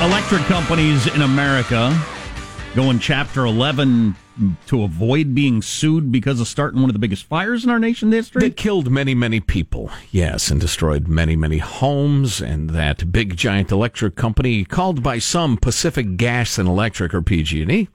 electric companies in America going Chapter 11 to avoid being sued because of starting one of the biggest fires in our nation's history. That killed many, many people, yes, and destroyed many, many homes. And that big, giant electric company, called by some Pacific Gas and Electric, or PG&E,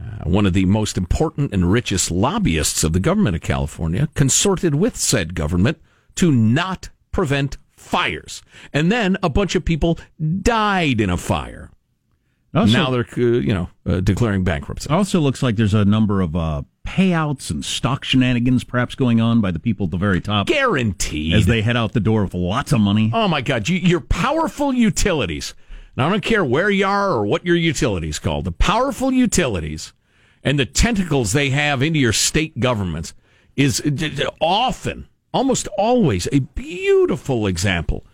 uh, one of the most important and richest lobbyists of the government of California, consorted with said government to not prevent fires. And then a bunch of people died in a fire. Also- now they're, uh, you know, uh, declaring bankruptcy. also looks like there's a number of uh, payouts and stock shenanigans perhaps going on by the people at the very top Guaranteed. as they head out the door with lots of money. Oh my God, you, your powerful utilities. Now, I don't care where you are or what your utilities called. The powerful utilities and the tentacles they have into your state governments is d- d- often, almost always, a beautiful example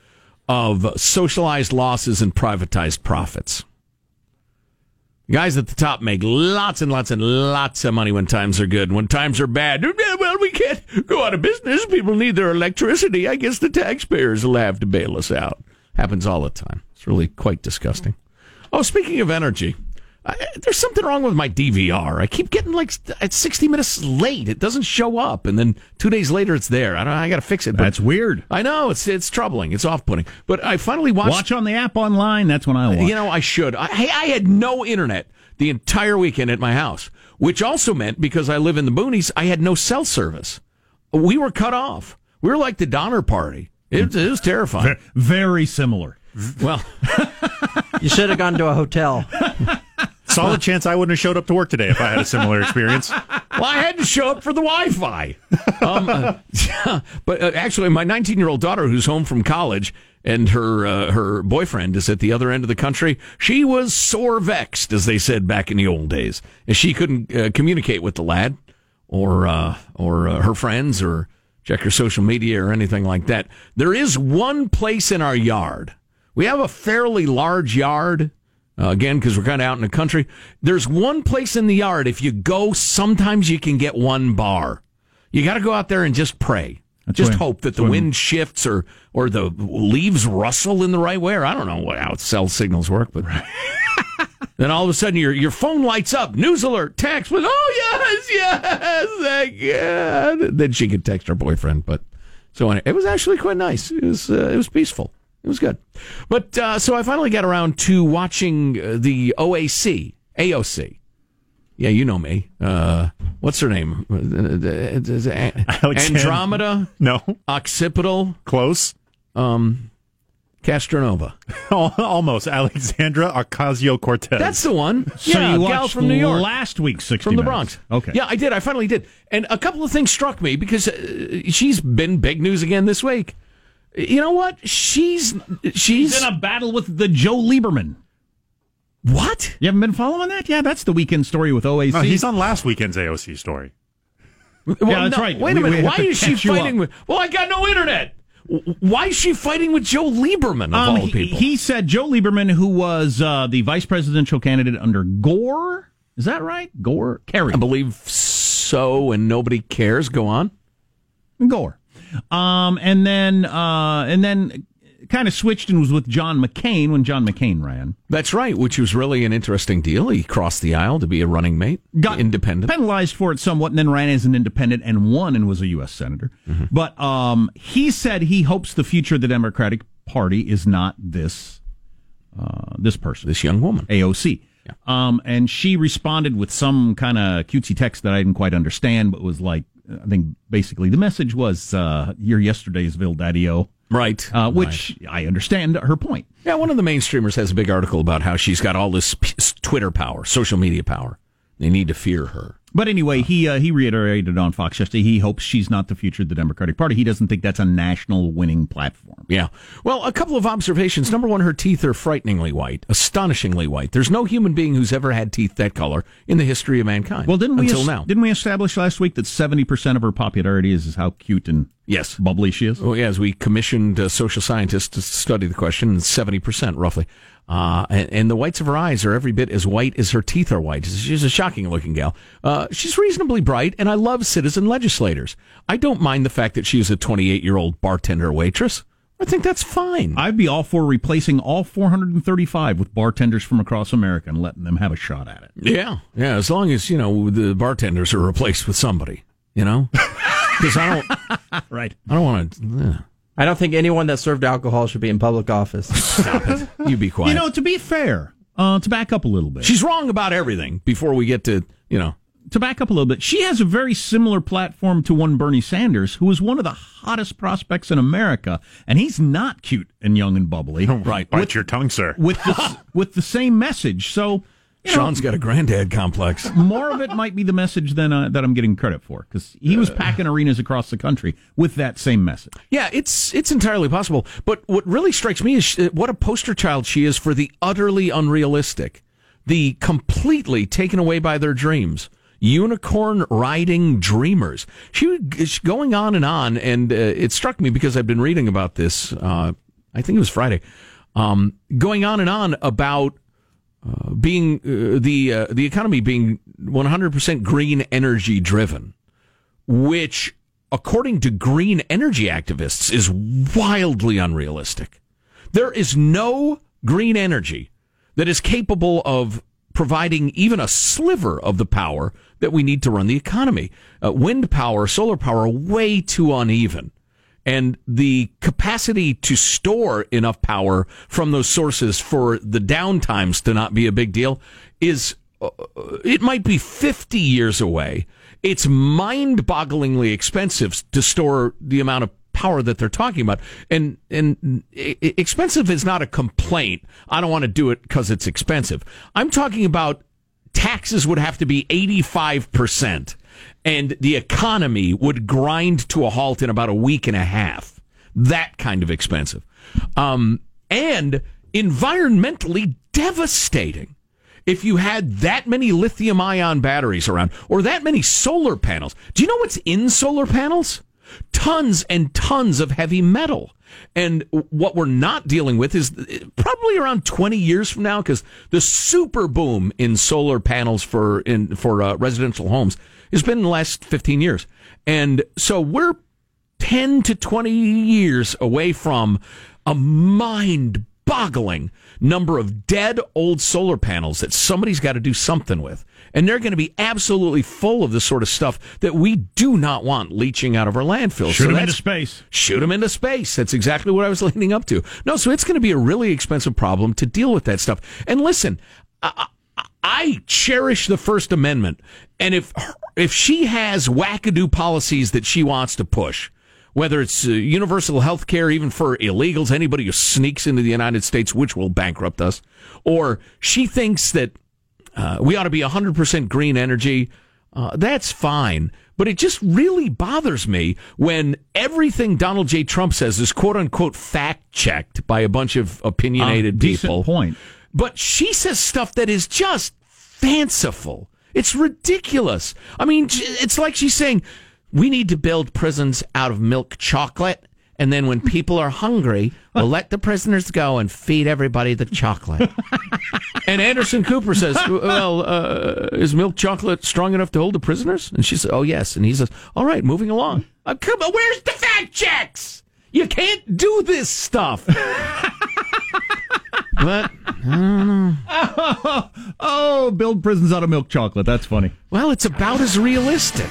of socialized losses and privatized profits. Guys at the top make lots and lots and lots of money when times are good. When times are bad, well, we can't go out of business. People need their electricity. I guess the taxpayers will have to bail us out. Happens all the time. It's really quite disgusting. Oh, speaking of energy, I, there's something wrong with my DVR. I keep getting like at 60 minutes late. It doesn't show up, and then two days later it's there. I don't. I got to fix it. That's weird. I know it's it's troubling. It's off putting. But I finally watched. Watch on the app online. That's when I watch. You know, I should. I, hey, I had no internet the entire weekend at my house, which also meant because I live in the boonies, I had no cell service. We were cut off. We were like the Donner Party. It, it was terrifying. Very similar. Well, You should have gone to a hotel. Solid chance I wouldn't have showed up to work today if I had a similar experience. well, I had to show up for the Wi-Fi. Um, uh, yeah, but uh, actually, my 19-year-old daughter, who's home from college, and her uh, her boyfriend is at the other end of the country. She was sore vexed, as they said back in the old days, and she couldn't uh, communicate with the lad or uh, or uh, her friends or check her social media or anything like that. There is one place in our yard. We have a fairly large yard. Uh, again, because we're kind of out in the country. There's one place in the yard. If you go, sometimes you can get one bar. You got to go out there and just pray. That's just when- hope that the when- wind shifts or or the leaves rustle in the right way. Or I don't know what, how cell signals work, but then all of a sudden your your phone lights up, news alert, text with "Oh yes, yes, thank God." Then she could text her boyfriend. But so anyway, it was actually quite nice. It was uh, it was peaceful. It was good. But uh, so I finally got around to watching uh, the OAC, AOC. Yeah, you know me. Uh, what's her name? Alexand- Andromeda, No, occipital, close. um, Castronova. Almost. Alexandria Ocasio Cortez. That's the one. So yeah, you gal from New York. last week's 60 from the Bronx. Okay. Yeah, I did. I finally did. And a couple of things struck me because uh, she's been big news again this week. You know what? She's she's He's in a battle with the Joe Lieberman. what? You haven't been following that? Yeah, that's the weekend story with OAC. No, he's on last weekend's AOC story. Well, that's right. Wait a We- we minute. Why is she fighting up. with? Well, I got no internet. Why is she fighting with Joe Lieberman of Um, all he, people? he said Joe Lieberman, who was uh, the vice presidential candidate under Gore. Is that right? Gore? Kerry. I believe so, and nobody cares. Go on. Gore. Um, and then uh, and then kind of switched and was with John McCain when John McCain ran. That's right, which was really an interesting deal. He crossed the aisle to be a running mate, Got independent. penalized for it somewhat, and then ran as an independent and won and was a U.S. senator. Mm-hmm. But um, he said he hopes the future of the Democratic Party is not this uh, this person, This young woman. AOC. Um, and she responded with some kind of cutesy text that I didn't quite understand, but was like, I think basically the message was, uh, "You're yesterday's Bill Daddy-O," Right. uh, which I understand her point. Yeah, one of the mainstreamers has a big article about how she's got all this p- Twitter power, social media power. They need to fear her. But anyway, he uh, he reiterated on Fox yesterday he hopes she's not the future of the Democratic Party. He doesn't think that's a national winning platform. Yeah. Well, a couple of observations. Number one, her teeth are frighteningly white, astonishingly white. There's no human being who's ever had teeth that color in the history of mankind. Well, didn't we until es- now? didn't we establish last week that seventy percent of her popularity is, is how cute and yes. bubbly she is? Well, yeah, as we commissioned uh, social scientists to study the question, seventy percent roughly, uh, and, and the whites of her eyes are every bit as white as her teeth are white. She's a shocking-looking gal. Uh, she's reasonably bright, and I love citizen legislators. I don't mind the fact that she's a twenty-eight-year-old bartender waitress. I think that's fine. I'd be all for replacing all 435 with bartenders from across America and letting them have a shot at it. Yeah, yeah. As long as you know the bartenders are replaced with somebody, you know, because I don't, Right. I don't want to. Yeah. I don't think anyone that served alcohol should be in public office. stop it. You be quiet. You know, to be fair, uh, to back up a little bit, she's wrong about everything. Before we get to you know, to back up a little bit, she has a very similar platform to one Bernie Sanders, who is one of the hottest prospects in America, and he's not cute and young and bubbly. right. Bite your tongue, sir. With the, with the same message. So, you know, Sean's got a granddad complex. more of it might be the message than uh, that I'm getting credit for because he was packing arenas across the country with that same message. Yeah, it's it's entirely possible. But what really strikes me is sh- what a poster child she is for the utterly unrealistic, the completely taken away by their dreams. Unicorn riding dreamers. She was going on and on, and uh, it struck me because I've been reading about this. Uh, I think it was Friday. Um, going on and on about uh, being uh, the uh, the economy being 100% green energy driven which, according to green energy activists, is wildly unrealistic. There is no green energy that is capable of providing even a sliver of the power that we need to run the economy. Uh, wind power, solar power, way too uneven. And the capacity to store enough power from those sources for the downtimes to not be a big deal is, uh, it might be 50 years away. It's mind bogglingly expensive to store the amount of power that they're talking about. And, and expensive is not a complaint. I don't want to do it because it's expensive. I'm talking about taxes would have to be 85% and the economy would grind to a halt in about a week and a half. That kind of expensive. Um, and environmentally devastating. If you had that many lithium ion batteries around or that many solar panels, do you know what's in solar panels? Tons and tons of heavy metal. And what we're not dealing with is probably around 20 years from now, because the super boom in solar panels for in for uh, residential homes has been the last 15 years. And so we're 10 to 20 years away from a mind boggling number of dead old solar panels that somebody's got to do something with. And they're going to be absolutely full of the sort of stuff that we do not want leaching out of our landfills. Shoot So that's- into space. shoot them into space. That's exactly what I was leading up to. No, so it's going to be a really expensive problem to deal with that stuff. And listen, I, I, I cherish the First Amendment, and if if she has wackadoo policies that she wants to push, whether it's uh, universal health care even for illegals, anybody who sneaks into the United States, which will bankrupt us, or she thinks that uh, we ought to be 100% green energy. Uh, that's fine. But it just really bothers me when everything Donald J. Trump says is quote unquote fact checked by a bunch of opinionated Um, people. point. But she says stuff that is just fanciful. It's ridiculous. I mean, it's like she's saying, we need to build prisons out of milk chocolate. And then when people are hungry, we'll let the prisoners go and feed everybody the chocolate. and Anderson Cooper says, well, uh, is milk chocolate strong enough to hold the prisoners? And she says, oh, yes. And he says, all right, moving along. Uh, come on, where's the fact checks? You can't do this stuff. but Oh, build prisons out of milk chocolate. That's funny. Well, it's about as realistic.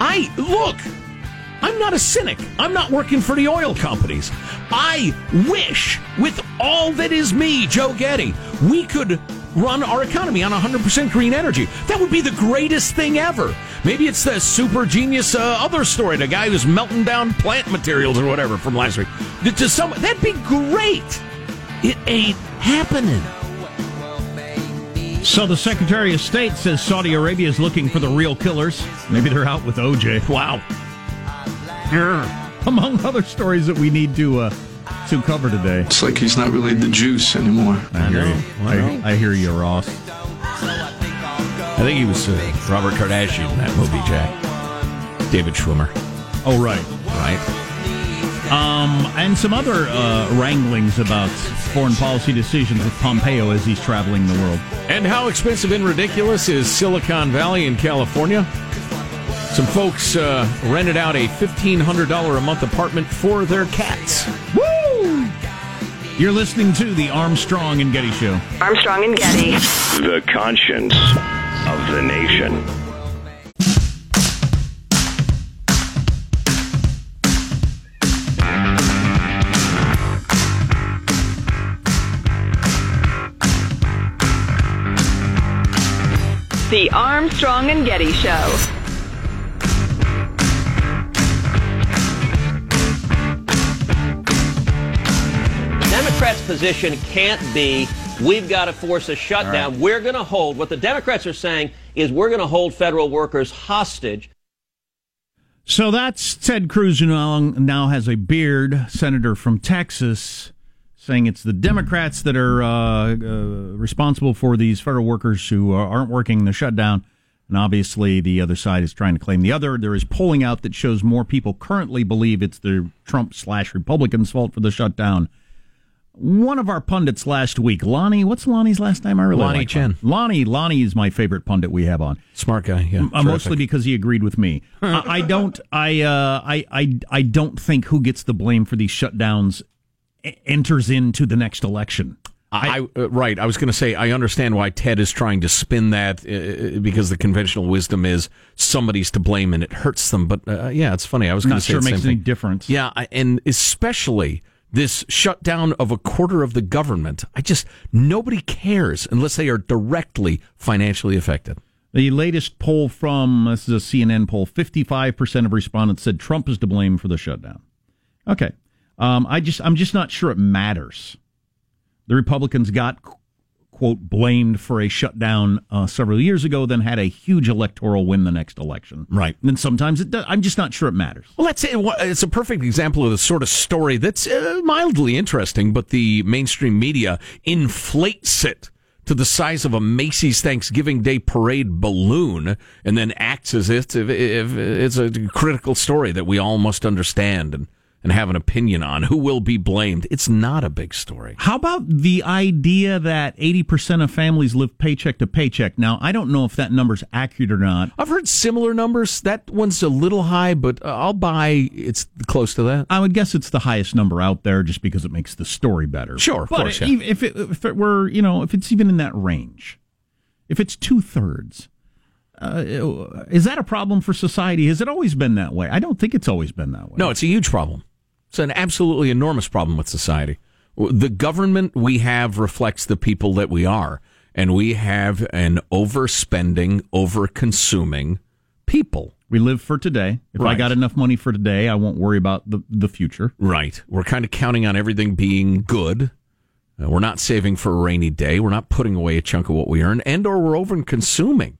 I look. I'm not a cynic. I'm not working for the oil companies. I wish, with all that is me, Joe Getty, we could run our economy on 100% green energy. That would be the greatest thing ever. Maybe it's the super genius uh, other story, the guy who's melting down plant materials or whatever from last week. To some, that'd be great. It ain't happening. So the Secretary of State says Saudi Arabia is looking for the real killers. Maybe they're out with OJ. Wow. Among other stories that we need to uh, to cover today. It's like he's not really the juice anymore. I hear you. I, I hear you, Ross. I think he was uh, Robert Kardashian in that movie, Jack. David Schwimmer, Oh, right. right? Um, and some other uh, wranglings about foreign policy decisions with Pompeo as he's traveling the world. And how expensive and ridiculous is Silicon Valley in California? Some folks uh, rented out a $1,500 a month apartment for their cats. Woo! You're listening to the Armstrong and Getty Show. Armstrong and Getty. The conscience of the nation. The Armstrong and Getty Show. Position can't be we've got to force a shutdown. We're going to hold, what the Democrats are saying is we're going to hold federal workers hostage. So that's Ted Cruz, who now, now has a beard, senator from Texas, saying it's the Democrats that are uh, uh, responsible for these federal workers who aren't working the shutdown. And obviously, the other side is trying to claim the other. There is polling out that shows more people currently believe it's the Trump slash Republicans' fault for the shutdown. One of our pundits last week, Lanhee, what's Lanhee's last name? I really Lanhee like Chen. Lanhee, Lanhee is my favorite pundit we have on. Smart guy, yeah. Uh, mostly because he agreed with me. I, I don't. I, uh, I. I. I don't think who gets the blame for these shutdowns enters into the next election. I, uh, right. I was going to say I understand why Ted is trying to spin that uh, because the conventional wisdom is somebody's to blame and it hurts them. But uh, yeah, it's funny. I was going to say sure it makes any difference. Yeah, I- and especially this shutdown of a quarter of the government. I just nobody cares unless they are directly financially affected. The latest poll from this is a CNN poll: fifty-five percent of respondents said Trump is to blame for the shutdown. Okay, um, I just I'm just not sure it matters. The Republicans got quote blamed for a shutdown uh, several years ago, then had a huge electoral win the next election. Right. And sometimes it does. I'm just not sure it matters. Well, that's it. It's a perfect example of the sort of story that's uh, mildly interesting, but the mainstream media inflates it to the size of a Macy's Thanksgiving Day parade balloon and then acts as if, if, if it's a critical story that we all must understand and, and have an opinion on. Who will be blamed? It's not a big story. How about the idea that 80% of families live paycheck to paycheck? Now, I don't know if that number's accurate or not. I've heard similar numbers. That one's a little high, but uh, I'll buy it's close to that. I would guess it's the highest number out there just because it makes the story better. Sure, of but course, yeah. if, it, if it were, you know, if it's even in that range, if it's two thirds, uh, is that a problem for society? Has it always been that way? I don't think it's always been that way. No, it's a huge problem. It's an absolutely enormous problem with society. The government we have reflects the people that we are, and we have an overspending, over-consuming people. we live for today. If I got enough money for today, I won't worry about the, the future. Right. We're kind of counting on everything being good. Uh, we're not saving for a rainy day. We're not putting away a chunk of what we earn, and or we're over consuming.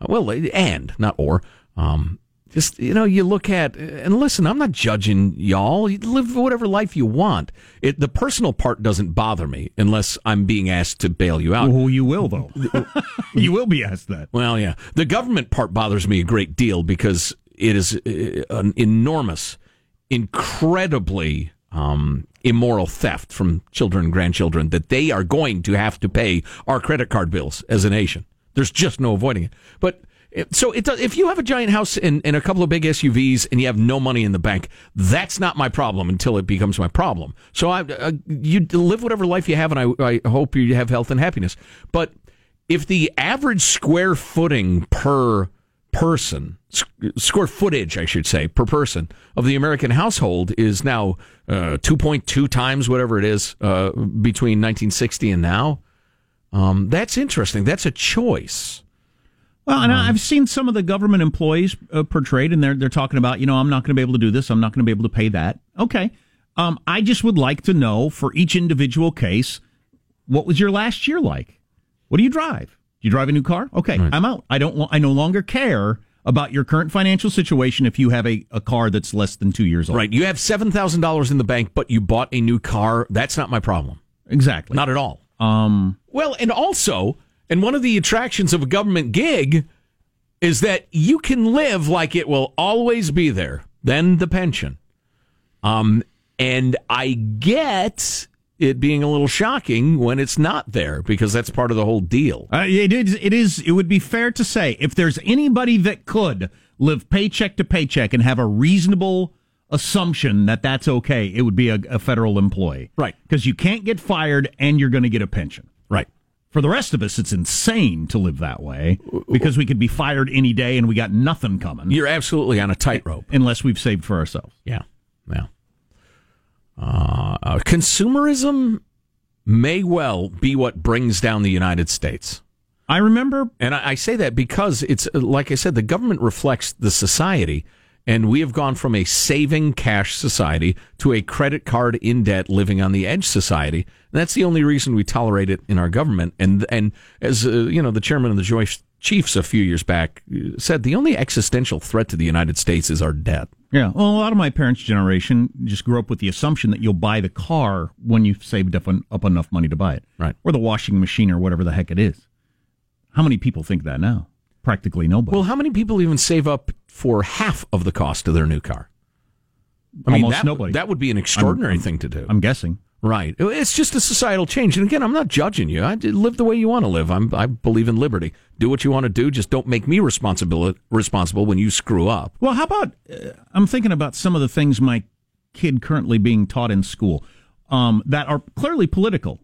Uh, well, and not or. Um, just you know, you look at and listen. I'm not judging y'all. You live whatever life you want. It, the personal part doesn't bother me unless I'm being asked to bail you out. Oh, you will, though. you will be asked that. Well, yeah. The government part bothers me a great deal because it is uh, an enormous, incredibly um, immoral theft from children and grandchildren that they are going to have to pay our credit card bills as a nation. There's just no avoiding it. But so it does, if you have a giant house and, and a couple of big SUVs and you have no money in the bank, that's not my problem until it becomes my problem. So I, uh, you live whatever life you have, and I, I hope you have health and happiness. But if the average square footing per person, square footage, I should say, per person of the American household is now uh, 2.2 times whatever it is uh, between 1960 and now. Um, that's interesting. That's a choice. Well, and I've seen some of the government employees uh, portrayed, and they're they're talking about, you know, I'm not going to be able to do this. I'm not going to be able to pay that. Okay, um, I just would like to know for each individual case, what was your last year like? What do you drive? Do you drive a new car? Okay, I'm out. I don't. wa- I no longer care about your current financial situation if you have a, a car that's less than two years old. Right. You have $7,000 in the bank, but you bought a new car. That's not my problem. Exactly. Not at all. Um. Well, and also, and one of the attractions of a government gig is that you can live like it will always be there. Then the pension. Um, and I get it being a little shocking when it's not there because that's part of the whole deal. Uh, it is. It is. It would be fair to say if there's anybody that could live paycheck to paycheck and have a reasonable assumption that that's okay, it would be a, a federal employee. Right. Because you can't get fired and you're going to get a pension. For the rest of us, it's insane to live that way because we could be fired any day and we got nothing coming You're absolutely on a tightrope. unless we've saved for ourselves. Yeah. Yeah. Uh, uh, consumerism may well be what brings down the United States. I remember And I, I say that because it's, uh, like I said, the government reflects the society. And we have gone from a saving cash society to a credit card in debt living on the edge society. And that's the only reason we tolerate it in our government. And, and as, uh, you know, the chairman of the Joint Chiefs a few years back uh, said, the only existential threat to the United States is our debt. Yeah. Well, a lot of my parents' generation just grew up with the assumption that you'll buy the car when you've saved up, up enough money to buy it. Right. Or the washing machine or whatever the heck it is. How many people think that now? Practically nobody. Well, how many people even save up for half of the cost of their new car? I Almost that, nobody. That would be an extraordinary I'm- thing to do. I'm guessing. right. It's just a societal change. And again, I'm not judging you. I live the way you want to live. I'm, I believe in liberty. Do what you want to do. Just don't make me responsible responsible when you screw up. Well, how about uh, I'm thinking about some of the things my kid currently being taught in school um, that are clearly political.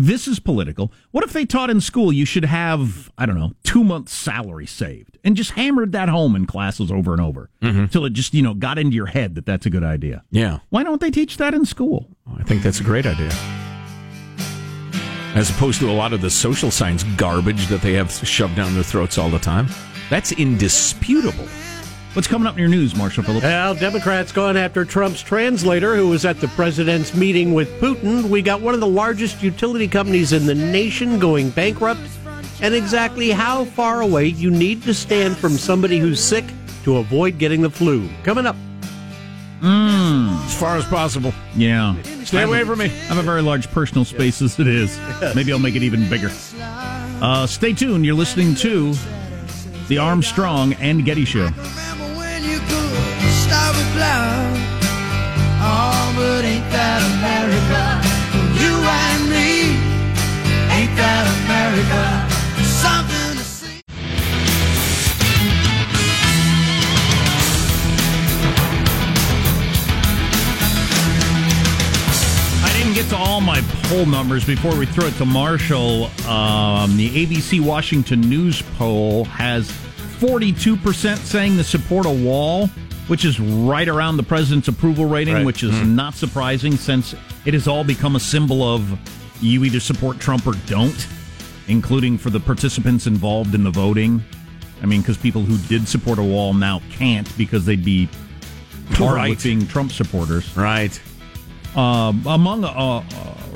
This is political. What if they taught in school you should have, I don't know, two months' salary saved and just hammered that home in classes over and over mm-hmm. until it just, you know, got into your head that that's a good idea? Yeah. Why don't they teach that in school? I think that's a great idea. As opposed to a lot of the social science garbage that they have shoved down their throats all the time. That's indisputable. What's coming up in your news, Marshall Phillips? Well, Democrats going after Trump's translator who was at the president's meeting with Putin. We got one of the largest utility companies in the nation going bankrupt. And exactly how far away you need to stand from somebody who's sick to avoid getting the flu. Coming up. As far as possible. Yeah. Stay away from me. I have a very large personal space as it is. Maybe I'll make it even bigger. Uh, stay tuned. You're listening to the Armstrong and Getty Show. Poll numbers before we throw it to Marshall. Um, the ABC Washington News poll has 42% saying to support a wall, which is right around the president's approval rating, Right. which is not surprising since it has all become a symbol of you either support Trump or don't, including for the participants involved in the voting. I mean, because people who did support a wall now can't because they'd be tarred Right. being Trump supporters. Right. Um, among uh, uh,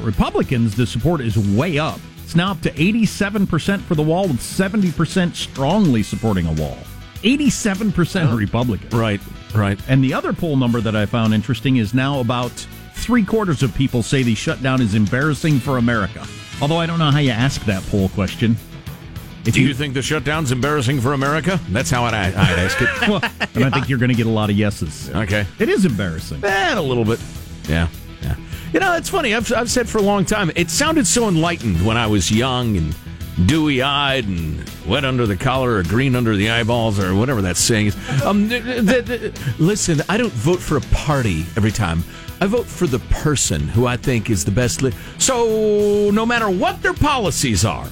Republicans, the support is way up. It's now up to 87% for the wall, with 70% strongly supporting a wall. 87% Republican. Right. Right. And the other poll number that I found interesting is now about three quarters of people say the shutdown is embarrassing for America. Although I don't know how you ask that poll question. If Do you think the shutdown's embarrassing for America? That's how I'd, I'd ask it. well, and I think you're going to get a lot of yeses. Okay. It is embarrassing. Eh, a little bit. Yeah. You know, it's funny. I've, I've said for a long time, it sounded so enlightened when I was young and dewy eyed and wet under the collar or green under the eyeballs or whatever that saying is. Um, th- th- th- listen, I don't vote for a party every time. I vote for the person who I think is the best. Li- so no matter what their policies are,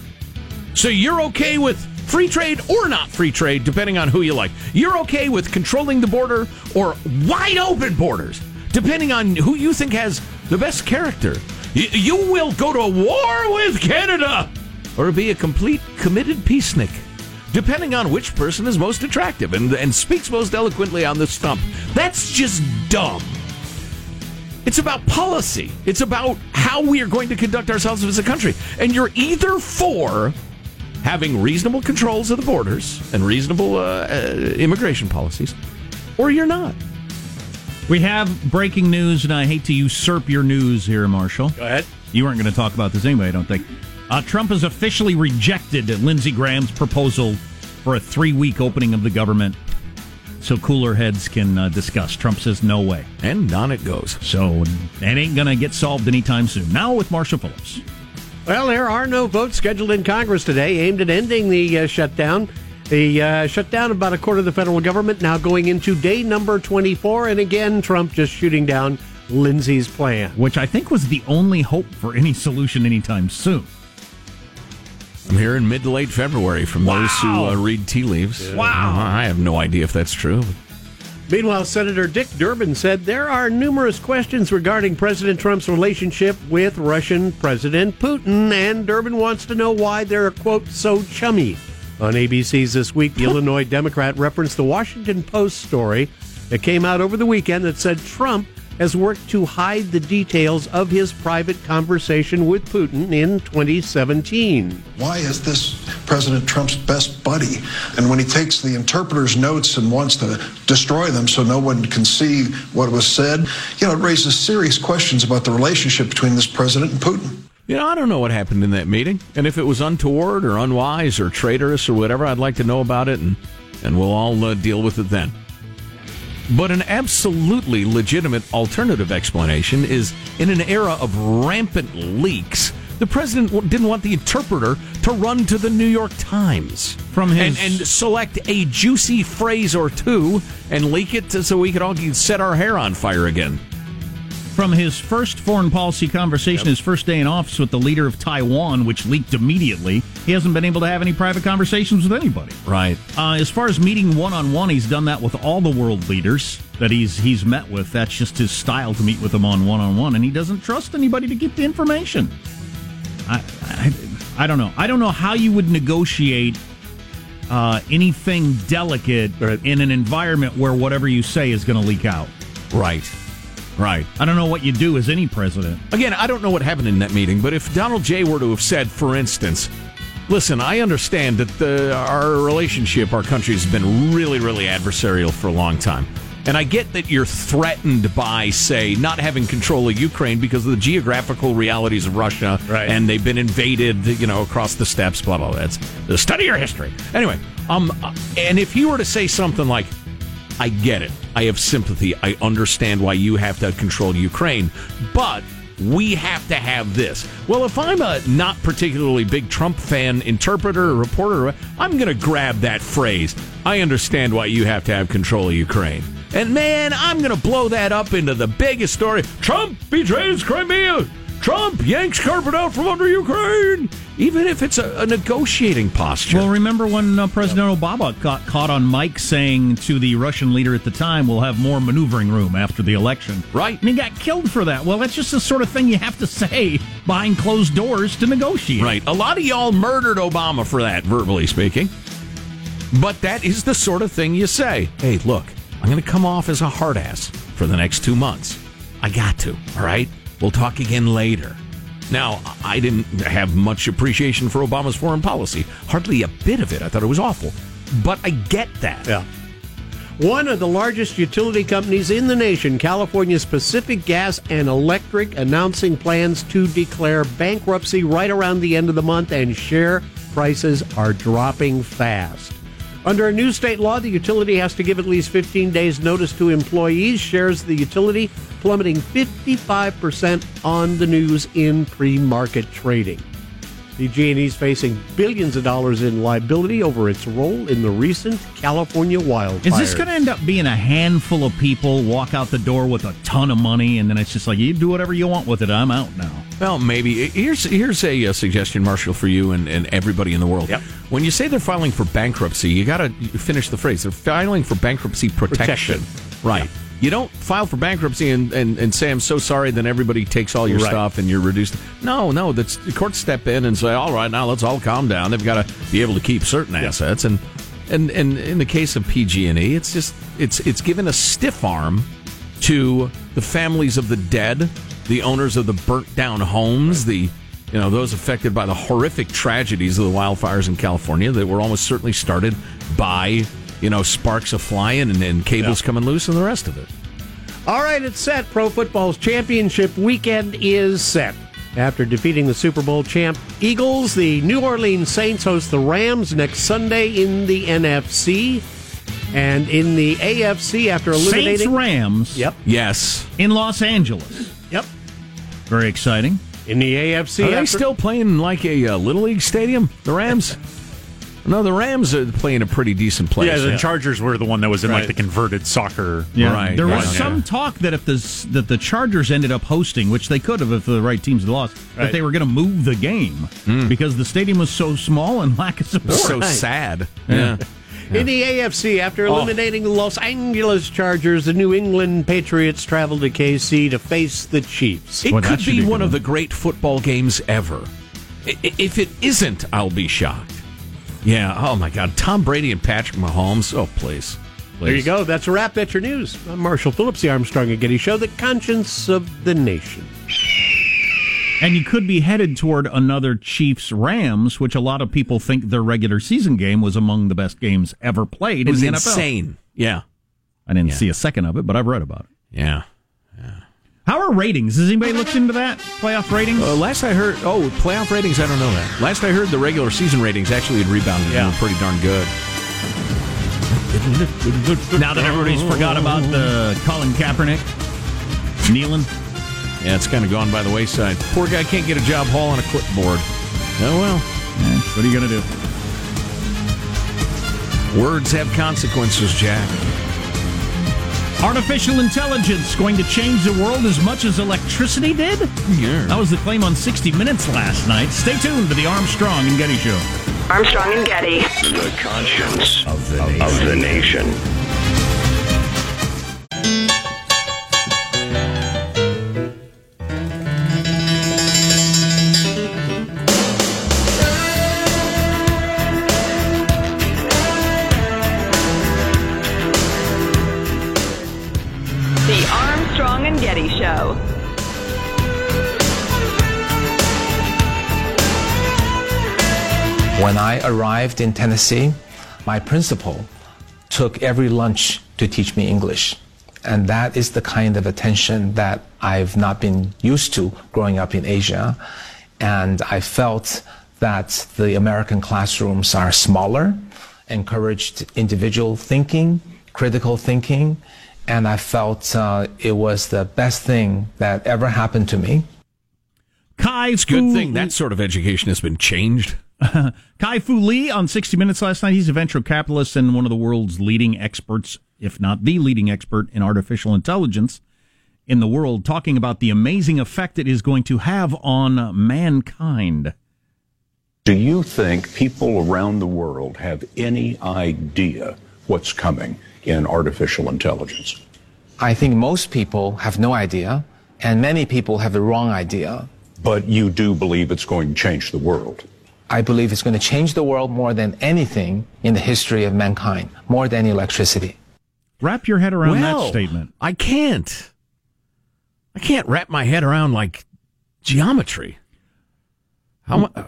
so you're okay with free trade or not free trade, depending on who you like. You're okay with controlling the border or wide open borders, depending on who you think has the best character. Y- You will go to war with Canada or be a complete committed peacenik, depending on which person is most attractive and, and speaks most eloquently on the stump. That's just dumb. It's about policy. It's about how we are going to conduct ourselves as a country. And you're either for having reasonable controls of the borders and reasonable uh, uh, immigration policies, or you're not. We have breaking news, and I hate to usurp your news here, Marshall. Go ahead. You weren't going to talk about this anyway, I don't think. Uh, Trump has officially rejected Lindsey Graham's proposal for a three week opening of the government so cooler heads can uh, discuss. Trump says no way. And on it goes. So that ain't going to get solved anytime soon. Now with Marshall Phillips. Well, there are no votes scheduled in Congress today aimed at ending the uh, shutdown. They uh, shut down about a quarter of the federal government, now going into day number 24. And again, Trump just shooting down Lindsey's plan. Which I think was the only hope for any solution anytime soon. I'm here in mid to late February from those who uh, read tea leaves. Wow. I have no idea if that's true. Meanwhile, Senator Dick Durbin said there are numerous questions regarding President Trump's relationship with Russian President Putin, and Durbin wants to know why they're, quote, so chummy. On ABC's This Week, the Illinois Democrat referenced the Washington Post story that came out over the weekend that said Trump has worked to hide the details of his private conversation with Putin in 2017. Why is this President Trump's best buddy? And when he takes the interpreter's notes and wants to destroy them so no one can see what was said, you know, it raises serious questions about the relationship between this president and Putin. You know, I don't know what happened in that meeting, and if it was untoward or unwise or traitorous or whatever, I'd like to know about it, and and we'll all uh, deal with it then. But an absolutely legitimate alternative explanation is in an era of rampant leaks. The president didn't want the interpreter to run to the New York Times From his- and, and select a juicy phrase or two and leak it so we could all set our hair on fire again. From his first foreign policy conversation, his first day in office with the leader of Taiwan, which leaked immediately, he hasn't been able to have any private conversations with anybody. Right. Uh, as far as meeting one on one, he's done that with all the world leaders that he's he's met with. That's just his style to meet with them on one on one, and he doesn't trust anybody to get the information. I, I I don't know. I don't know how you would negotiate uh, anything delicate in an environment where whatever you say is going to leak out. Right. Right. I don't know what you do as any president. Again, I don't know what happened in that meeting, but if Donald J. were to have said, for instance, listen, I understand that the, our relationship, our country has been really, really adversarial for a long time. And I get that you're threatened by, say, not having control of Ukraine because of the geographical realities of Russia, Right. and they've been invaded, you know, across the steppes. Blah blah. blah. That's the study your history. Anyway, um, and if you were to say something like, I get it. I have sympathy. I understand why you have to control Ukraine. But we have to have this. Well, if I'm a not particularly big Trump fan interpreter or reporter, I'm going to grab that phrase. I understand why you have to have control of Ukraine. And man, I'm going to blow that up into the biggest story. Trump betrays Crimea. Trump yanks carpet out from under Ukraine. Even if it's a, a negotiating posture. Well, remember when uh, President Obama got caught on mic saying to the Russian leader at the time, "We'll have more maneuvering room after the election." Right. and he got killed for that. Well, that's just the sort of thing you have to say behind closed doors to negotiate. Right. A lot of y'all murdered Obama for that, verbally speaking. But that is the sort of thing you say. Hey, look, I'm going to come off as a hard ass for the next two months. I got to, all right? We'll talk again later. Now, I didn't have much appreciation for Obama's foreign policy. Hardly a bit of it. I thought it was awful. But I get that. Yeah. One of the largest utility companies in the nation, California's Pacific Gas and Electric, announcing plans to declare bankruptcy right around the end of the month, and share prices are dropping fast. Under a new state law, the utility has to give at least 15 days' notice to employees. Shares of the utility plummeting 55% on the news in pre-market trading. PG&E is facing billions of dollars in liability over its role in the recent California wildfires. Is this going to end up being a handful of people walk out the door with a ton of money, and then it's just like you do whatever you want with it? I'm out now. Well, maybe here's here's a, uh suggestion, Marshall, for you and, and everybody in the world. Yep. When you say they're filing for bankruptcy, you got to finish the phrase. They're filing for bankruptcy protection. Right. You don't file for bankruptcy and, and, and say I'm so sorry, then everybody takes all your Right. stuff and you're reduced. No, no, that's the courts step in and say, all right, now let's all calm down. They've got to be able to keep certain assets and and and in the case of PG&E, it's just it's it's given a stiff arm to the families of the dead, the owners of the burnt down homes, the you know those affected by the horrific tragedies of the wildfires in California that were almost certainly started by you know sparks are flying and, and cables coming loose and the rest of it. All right, it's set. Pro football's championship weekend is set. After defeating the Super Bowl champ Eagles, the New Orleans Saints host the Rams next Sunday in the NFC. And in the AFC, after eliminating Saints eliminating. Rams. Yep. Yes, In Los Angeles. Yep. Very exciting. In the AFC, are they still playing like a uh, little league stadium? The Rams. No, the Rams are playing a pretty decent place. Yeah, the Chargers were the one that was in like the converted soccer. Yeah, Right, there was right, some talk that if the that the Chargers ended up hosting, which they could have if the right teams had lost, that they were going to move the game hmm. because the stadium was so small and lack of support. so Right. sad. Yeah. In the AFC, after oh. eliminating the Los Angeles Chargers, the New England Patriots traveled to KC to face the Chiefs. It Well, could be be one of the great football games ever. I- i- If it isn't, I'll be shocked. Yeah. Oh my God. Tom Brady and Patrick Mahomes. Oh please. There you go. That's a wrap. That's your news. I'm Marshall Phillips, the Armstrong and Getty Show, the conscience of the nation. And you could be headed toward another Chiefs Rams, which a lot of people think their regular season game was among the best games ever played It was in the NFL. insane. Yeah. I didn't Yeah. see a second of it, but I've read about it. Yeah. Yeah. How are ratings? Has anybody looked into that? Playoff ratings? Uh, last I heard, oh, playoff ratings. I don't know that. Last I heard, the regular season ratings actually had rebounded. and were pretty darn good. now that everybody's forgot about the Colin Kaepernick kneeling. Yeah, it's kind of gone by the wayside. Poor guy can't get a job hauling a clipboard. Oh well. Yeah, what are you going to do? Words have consequences, Jack. Artificial intelligence going to change the world as much as electricity did? Yeah. That was the claim on 60 Minutes last night. Stay tuned to the Armstrong and Getty Show. Armstrong and Getty. The conscience of the nation. Of the nation. When I arrived in Tennessee, my principal took every lunch to teach me English. And that is the kind of attention that I've not been used to growing up in Asia. And I felt that the American classrooms are smaller, encouraged individual thinking, critical thinking, and I felt uh, it was the best thing that ever happened to me. Kai It's a good thing that sort of education has been changed. Kai Fu Lee on 60 Minutes last night. He's a venture capitalist and one of the world's leading experts, if not the leading expert in artificial intelligence in the world, talking about the amazing effect it is going to have on mankind. Do you think people around the world have any idea what's coming in artificial intelligence? I think most people have no idea, and many people have the wrong idea. But you do believe it's going to change the world. I believe it's going to change the world more than anything in the history of mankind, more than electricity. Wrap your head around Well, that statement. I can't. I can't wrap my head around like geometry. How mu-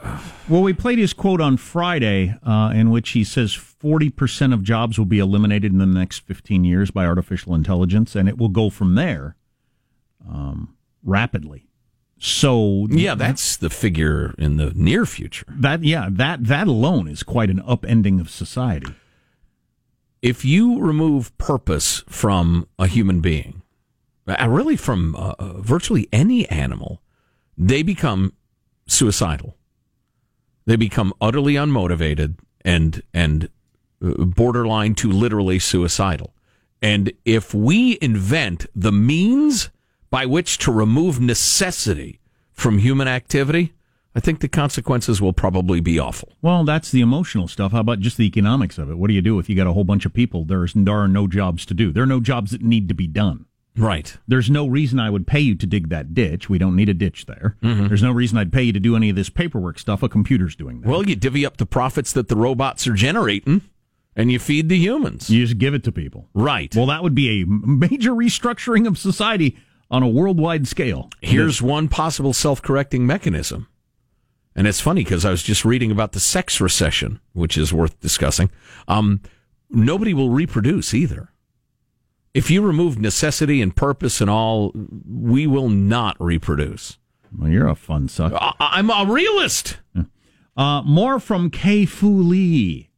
Well, we played his quote on Friday, uh, in which he says 40% of jobs will be eliminated in the next 15 years by artificial intelligence, and it will go from there um, rapidly. So yeah, that's the figure in the near future. that yeah that that alone is quite an upending of society. If you remove purpose from a human being, uh, really from uh, uh, virtually any animal, they become suicidal. They become utterly unmotivated and and uh, borderline to literally suicidal. And if we invent the means by which to remove necessity from human activity, I think the consequences will probably be awful. Well, that's the emotional stuff. How about just the economics of it? What do you do if you got a whole bunch of people? There's there are no jobs to do. There are no jobs that need to be done. Right. There's no reason I would pay you to dig that ditch. We don't need a ditch there. Mhm. There's no reason I'd pay you to do any of this paperwork stuff. A computer's doing that. Well, you divvy up the profits that the robots are generating and you feed the humans. You just give it to people. Right. Well, that would be a major restructuring of society on a worldwide scale. Here's one possible self correcting mechanism. And it's funny because I was just reading about the sex recession, which is worth discussing. Um, nobody will reproduce either. If you remove necessity and purpose and all, we will not reproduce. Well, you're a fun sucker. I- I'm a realist. Uh, more from Kai Fu Lee.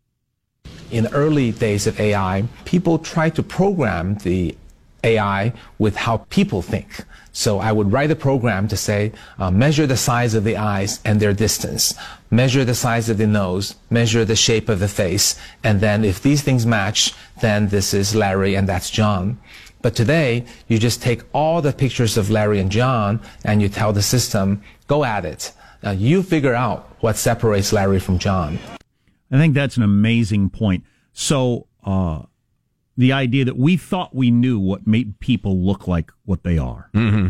In the early days of AI, people tried to program the AI with how people think. So I would write a program to say, uh, measure the size of the eyes and their distance, measure the size of the nose, measure the shape of the face, and then if these things match, then this is Larry and that's John. But today, you just take all the pictures of Larry and John and you tell the system, go at it. Uh, you figure out what separates Larry from John. I think that's an amazing point. So, uh, the idea that we thought we knew what made people look like what they are Mm-hmm.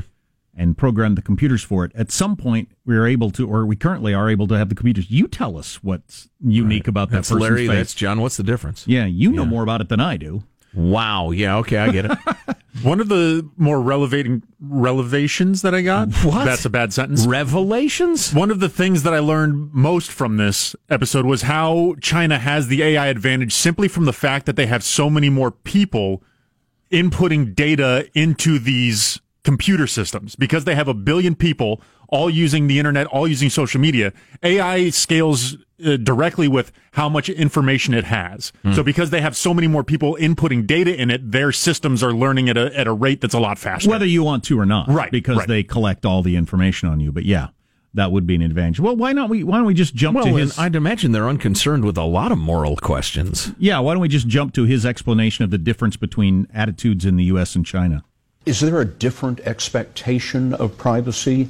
and programmed the computers for it. At some point, we were able to, or we currently are able to have the computers. You tell us what's unique about that That's person's Larry. face. That's John. What's the difference? yeah, you know more about it than I do. Wow. Yeah. Okay. I get it. One of the more relevating revelations that I got. What? That's a bad sentence. Revelations. One of the things that I learned most from this episode was how China has the AI advantage simply from the fact that they have so many more people inputting data into these computer systems because they have a billion people all using the internet, all using social media. AI scales uh, directly with how much information it has. So because they have so many more people inputting data in it, their systems are learning at a at a rate that's a lot faster. Whether you want to or not, Right, Because right. they collect all the information on you. But yeah, that would be an advantage. Well, why not? We why don't we just jump Well, to and his? I'd imagine they're unconcerned with a lot of moral questions. yeah, why don't we just jump to his explanation of the difference between attitudes in the U.S. and China? Is there a different expectation of privacy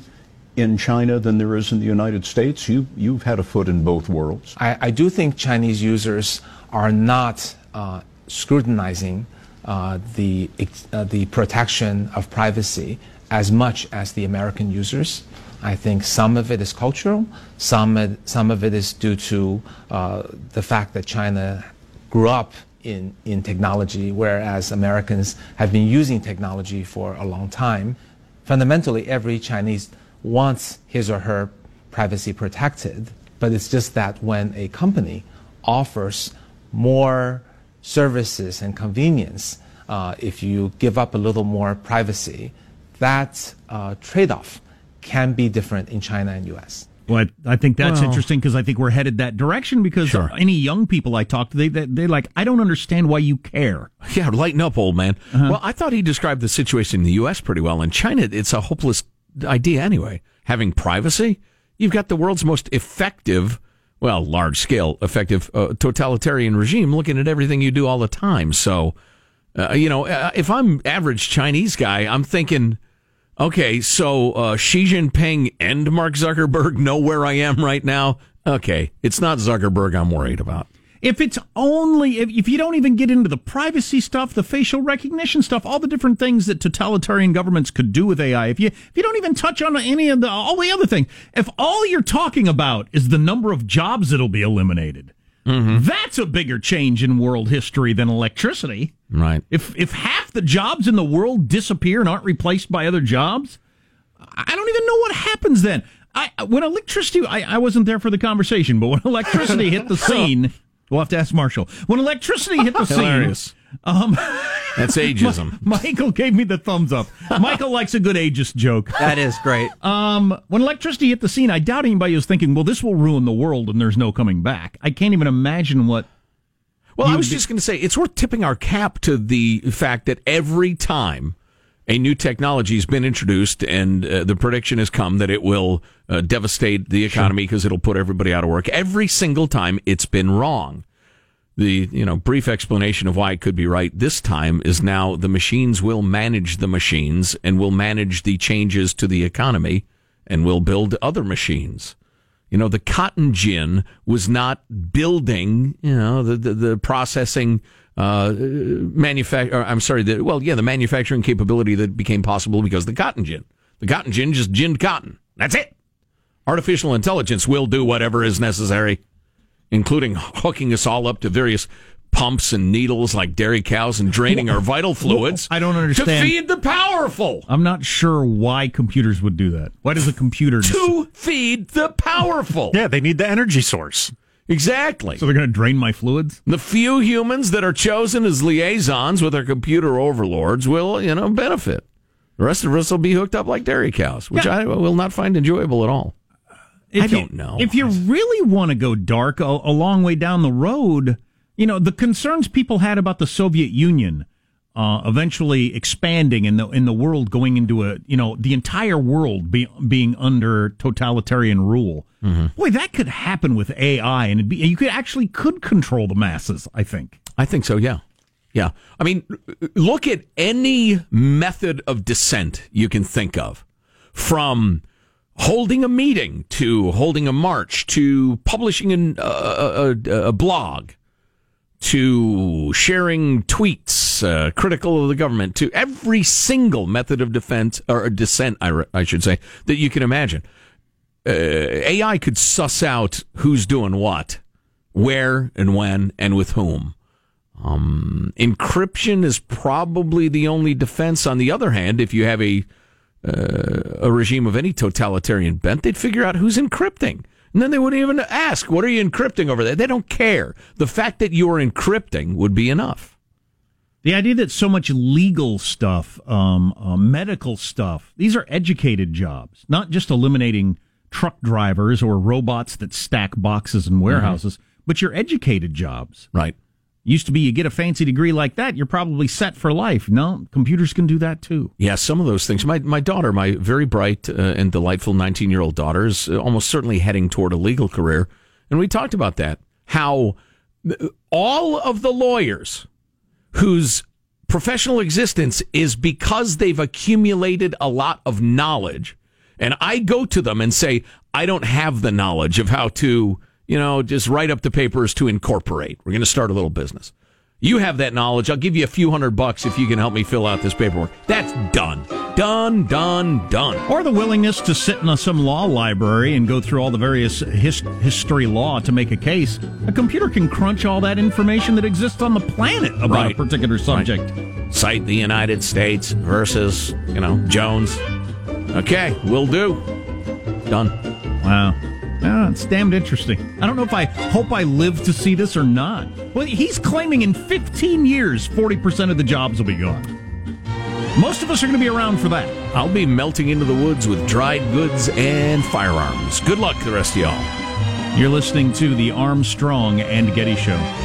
in China than there is in the United States? You, you've had a foot in both worlds. I, I do think Chinese users are not uh, scrutinizing uh, the uh, the protection of privacy as much as the American users. I think some of it is cultural, some some of it is due to uh, the fact that China grew up in, in technology, whereas Americans have been using technology for a long time. Fundamentally, every Chinese wants his or her privacy protected, but it's just that when a company offers more services and convenience, uh, if you give up a little more privacy, that uh, trade off can be different in China and US. Well, I, I think that's Well- interesting because I think we're headed that direction. Because Sure. any young people I talk to, they they they like, I don't understand why you care. Yeah, lighten up, old man. Well, I thought he described the situation in the U.S. pretty well. In China, it's a hopeless idea anyway. Having privacy, you've got the world's most effective, well, large scale effective uh, totalitarian regime looking at everything you do all the time. So, uh, you know, uh, if I'm average Chinese guy, I'm thinking, okay, so uh, Xi Jinping and Mark Zuckerberg know where I am right now. Okay, it's not Zuckerberg I'm worried about. If it's only if, if you don't even get into the privacy stuff, the facial recognition stuff, all the different things that totalitarian governments could do with AI, if you if you don't even touch on any of the all the other things, if all you're talking about is the number of jobs that'll be eliminated, mm-hmm. that's a bigger change in world history than electricity. Right. If if half the jobs in the world disappear and aren't replaced by other jobs, I don't even know what happens then. I when electricity, I, I wasn't there for the conversation, but when electricity hit the scene, we'll have to ask Marshall. When electricity hit the scene, um, That's ageism. Michael gave me the thumbs up. Michael likes a good ageist joke. That is great. Um, when electricity hit the scene, I doubt anybody was thinking, "Well, this will ruin the world and there's no coming back." I can't even imagine what. Well, I was would just going to say it's worth tipping our cap to the fact that every time a new technology has been introduced and uh, the prediction has come that it will uh, devastate the economy because it'll put everybody out of work, every single time it's been wrong. The you know brief explanation of why it could be right this time is now the machines will manage the machines and will manage the changes to the economy and will build other machines. You know, the cotton gin was not building, you know, the, the, the processing, uh, manufacture, I'm sorry, the, well, yeah, the manufacturing capability that became possible because of the cotton gin. The cotton gin just ginned cotton. That's it. Artificial intelligence will do whatever is necessary, including hooking us all up to various pumps and needles like dairy cows and draining our vital fluids. I don't understand. To feed the powerful. I'm not sure why computers would do that. Why does a computer? To feed the powerful. Yeah, they need the energy source. Exactly. So they're going to drain my fluids? The few humans that are chosen as liaisons with our computer overlords will, you know, benefit. The rest of us will be hooked up like dairy cows, which Yeah. I will not find enjoyable at all. I If you- don't know. If you really want to go dark a, a long way down the road, you know, the concerns people had about the Soviet Union uh, eventually expanding in the in the world going into a you know the entire world be, being under totalitarian rule. Boy, that could happen with AI, and it'd be, you could actually could control the masses. I think. I think so, yeah. Yeah. I mean, look at any method of dissent you can think of from holding a meeting to holding a march to publishing an, uh, a, a blog to sharing tweets uh, critical of the government to every single method of defense or dissent, I, re- I should say, that you can imagine. Uh, AI could suss out who's doing what, where and when, and with whom. Um, encryption is probably the only defense. On the other hand, if you have a uh, a regime of any totalitarian bent, they'd figure out who's encrypting. And then they wouldn't even ask, what are you encrypting over there? They don't care. The fact that you're encrypting would be enough. The idea that so much legal stuff, um, uh, medical stuff, these are educated jobs, not just eliminating truck drivers or robots that stack boxes in warehouses, but your educated jobs. Right. Used to be you get a fancy degree like that, you're probably set for life. No, computers can do that too. Yeah, some of those things. My my daughter, my very bright uh, and delightful 19 year old daughter, is almost certainly heading toward a legal career, and we talked about that. How all of the lawyers whose professional existence is because they've accumulated a lot of knowledge, and I go to them and say, I don't have the knowledge of how to, you know, just write up the papers to incorporate. We're going to start a little business. You have that knowledge. I'll give you a few hundred bucks if you can help me fill out this paperwork. That's done. Done, done, done. Or the willingness to sit in a, some law library and go through all the various his, history law to make a case. A computer can crunch all that information that exists on the planet about Right. a particular subject. Cite the United States versus, you know, Jones. Okay, will do. Done. Wow. Yeah, it's damned interesting. I don't know if I hope I live to see this or not. Well, he's claiming in 15 years, 40% of the jobs will be gone. Most of us are going to be around for that. I'll be melting into the woods with dried goods and firearms. Good luck, the rest of y'all. You're listening to the Armstrong and Getty Show.